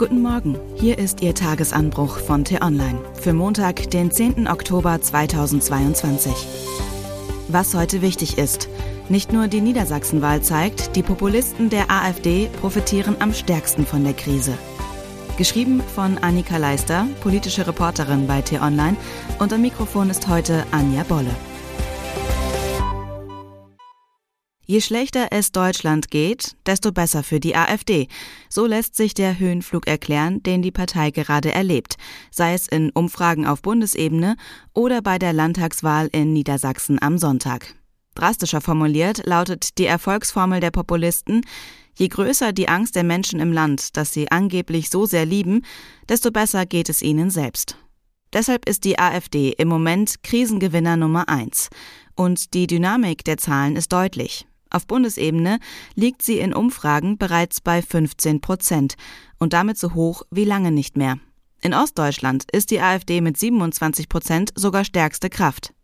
Guten Morgen, hier ist Ihr Tagesanbruch von T-Online für Montag, den 10. Oktober 2022. Was heute wichtig ist. Nicht nur die Niedersachsenwahl zeigt, die Populisten der AfD profitieren am stärksten von der Krise. Geschrieben von Annika Leister, politische Reporterin bei T-Online und am Mikrofon ist heute Anja Bolle. Je schlechter es Deutschland geht, desto besser für die AfD. So lässt sich der Höhenflug erklären, den die Partei gerade erlebt, sei es in Umfragen auf Bundesebene oder bei der Landtagswahl in Niedersachsen am Sonntag. Drastischer formuliert lautet die Erfolgsformel der Populisten, je größer die Angst der Menschen im Land, das sie angeblich so sehr lieben, desto besser geht es ihnen selbst. Deshalb ist die AfD im Moment Krisengewinner Nummer eins. Und die Dynamik der Zahlen ist deutlich. Auf Bundesebene liegt sie in Umfragen bereits bei 15 Prozent und damit so hoch wie lange nicht mehr. In Ostdeutschland ist die AfD mit 27 Prozent sogar stärkste Kraft.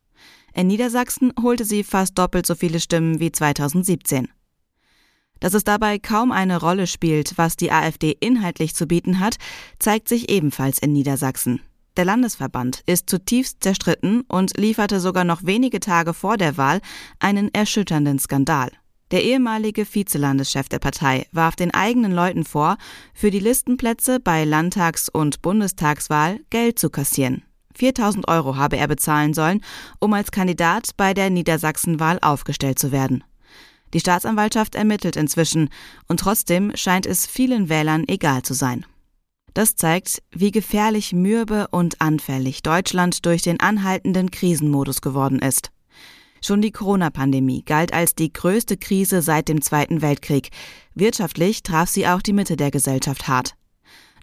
In Niedersachsen holte sie fast doppelt so viele Stimmen wie 2017. Dass es dabei kaum eine Rolle spielt, was die AfD inhaltlich zu bieten hat, zeigt sich ebenfalls in Niedersachsen. Der Landesverband ist zutiefst zerstritten und lieferte sogar noch wenige Tage vor der Wahl einen erschütternden Skandal. Der ehemalige Vizelandeschef der Partei warf den eigenen Leuten vor, für die Listenplätze bei Landtags- und Bundestagswahl Geld zu kassieren. 4000 Euro habe er bezahlen sollen, um als Kandidat bei der Niedersachsenwahl aufgestellt zu werden. Die Staatsanwaltschaft ermittelt inzwischen, und trotzdem scheint es vielen Wählern egal zu sein. Das zeigt, wie gefährlich mürbe und anfällig Deutschland durch den anhaltenden Krisenmodus geworden ist. Schon die Corona-Pandemie galt als die größte Krise seit dem Zweiten Weltkrieg. Wirtschaftlich traf sie auch die Mitte der Gesellschaft hart.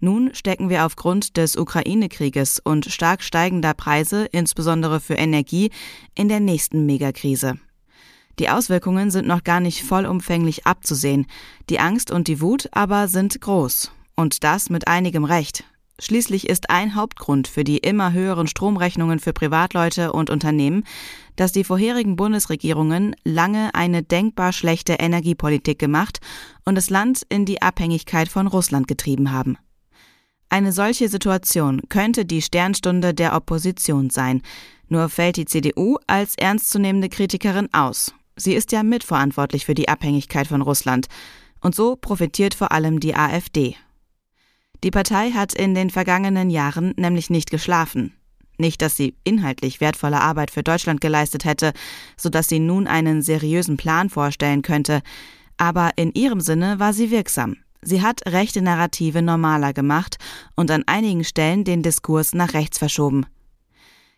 Nun stecken wir aufgrund des Ukraine-Krieges und stark steigender Preise, insbesondere für Energie, in der nächsten Megakrise. Die Auswirkungen sind noch gar nicht vollumfänglich abzusehen, die Angst und die Wut aber sind groß. Und das mit einigem Recht. Schließlich ist ein Hauptgrund für die immer höheren Stromrechnungen für Privatleute und Unternehmen, dass die vorherigen Bundesregierungen lange eine denkbar schlechte Energiepolitik gemacht und das Land in die Abhängigkeit von Russland getrieben haben. Eine solche Situation könnte die Sternstunde der Opposition sein, nur fällt die CDU als ernstzunehmende Kritikerin aus. Sie ist ja mitverantwortlich für die Abhängigkeit von Russland, und so profitiert vor allem die AfD. Die Partei hat in den vergangenen Jahren nämlich nicht geschlafen. Nicht, dass sie inhaltlich wertvolle Arbeit für Deutschland geleistet hätte, so dass sie nun einen seriösen Plan vorstellen könnte, aber in ihrem Sinne war sie wirksam. Sie hat rechte Narrative normaler gemacht und an einigen Stellen den Diskurs nach rechts verschoben.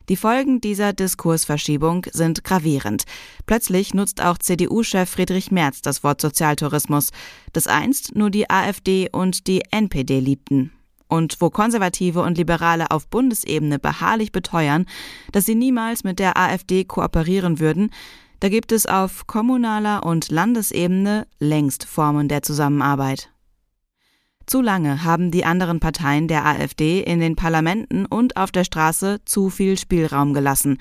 Die Folgen dieser Diskursverschiebung sind gravierend. Plötzlich nutzt auch CDU-Chef Friedrich Merz das Wort Sozialtourismus, das einst nur die AfD und die NPD liebten. Und wo Konservative und Liberale auf Bundesebene beharrlich beteuern, dass sie niemals mit der AfD kooperieren würden, da gibt es auf kommunaler und Landesebene längst Formen der Zusammenarbeit. Zu lange haben die anderen Parteien der AfD in den Parlamenten und auf der Straße zu viel Spielraum gelassen.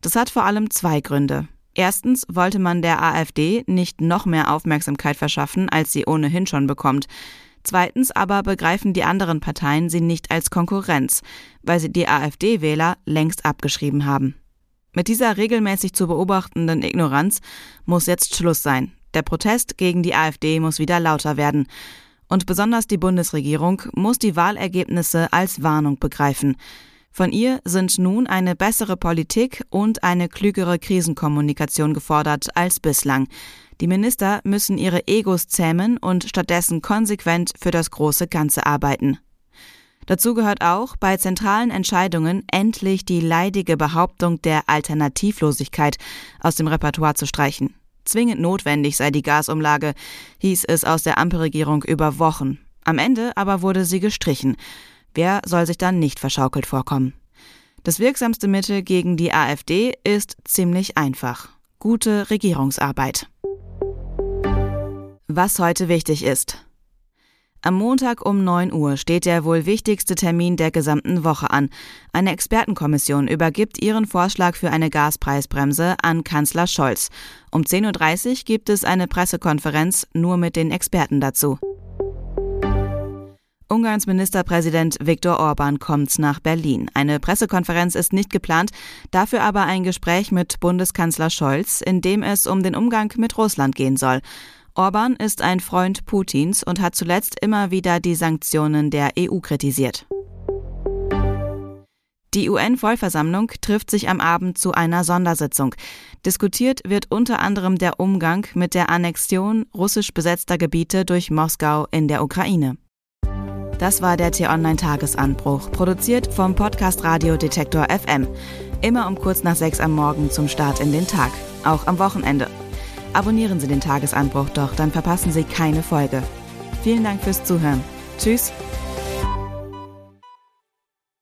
Das hat vor allem zwei Gründe. Erstens wollte man der AfD nicht noch mehr Aufmerksamkeit verschaffen, als sie ohnehin schon bekommt. Zweitens aber begreifen die anderen Parteien sie nicht als Konkurrenz, weil sie die AfD-Wähler längst abgeschrieben haben. Mit dieser regelmäßig zu beobachtenden Ignoranz muss jetzt Schluss sein. Der Protest gegen die AfD muss wieder lauter werden. Und besonders die Bundesregierung muss die Wahlergebnisse als Warnung begreifen. Von ihr sind nun eine bessere Politik und eine klügere Krisenkommunikation gefordert als bislang. Die Minister müssen ihre Egos zähmen und stattdessen konsequent für das große Ganze arbeiten. Dazu gehört auch, bei zentralen Entscheidungen endlich die leidige Behauptung der Alternativlosigkeit aus dem Repertoire zu streichen. Zwingend notwendig sei die Gasumlage, hieß es aus der Ampelregierung über Wochen. Am Ende aber wurde sie gestrichen. Wer soll sich dann nicht verschaukelt vorkommen? Das wirksamste Mittel gegen die AfD ist ziemlich einfach. Gute Regierungsarbeit. Was heute wichtig ist. Am Montag um 9 Uhr steht der wohl wichtigste Termin der gesamten Woche an. Eine Expertenkommission übergibt ihren Vorschlag für eine Gaspreisbremse an Kanzler Scholz. Um 10.30 Uhr gibt es eine Pressekonferenz nur mit den Experten dazu. Ungarns Ministerpräsident Viktor Orban kommt nach Berlin. Eine Pressekonferenz ist nicht geplant, dafür aber ein Gespräch mit Bundeskanzler Scholz, in dem es um den Umgang mit Russland gehen soll. Orban ist ein Freund Putins und hat zuletzt immer wieder die Sanktionen der EU kritisiert. Die UN-Vollversammlung trifft sich am Abend zu einer Sondersitzung. Diskutiert wird unter anderem der Umgang mit der Annexion russisch besetzter Gebiete durch Moskau in der Ukraine. Das war der T-Online-Tagesanbruch, produziert vom Podcast Radio Detektor FM. Immer um kurz nach sechs am Morgen zum Start in den Tag, auch am Wochenende. Abonnieren Sie den Tagesanbruch doch, dann verpassen Sie keine Folge. Vielen Dank fürs Zuhören. Tschüss.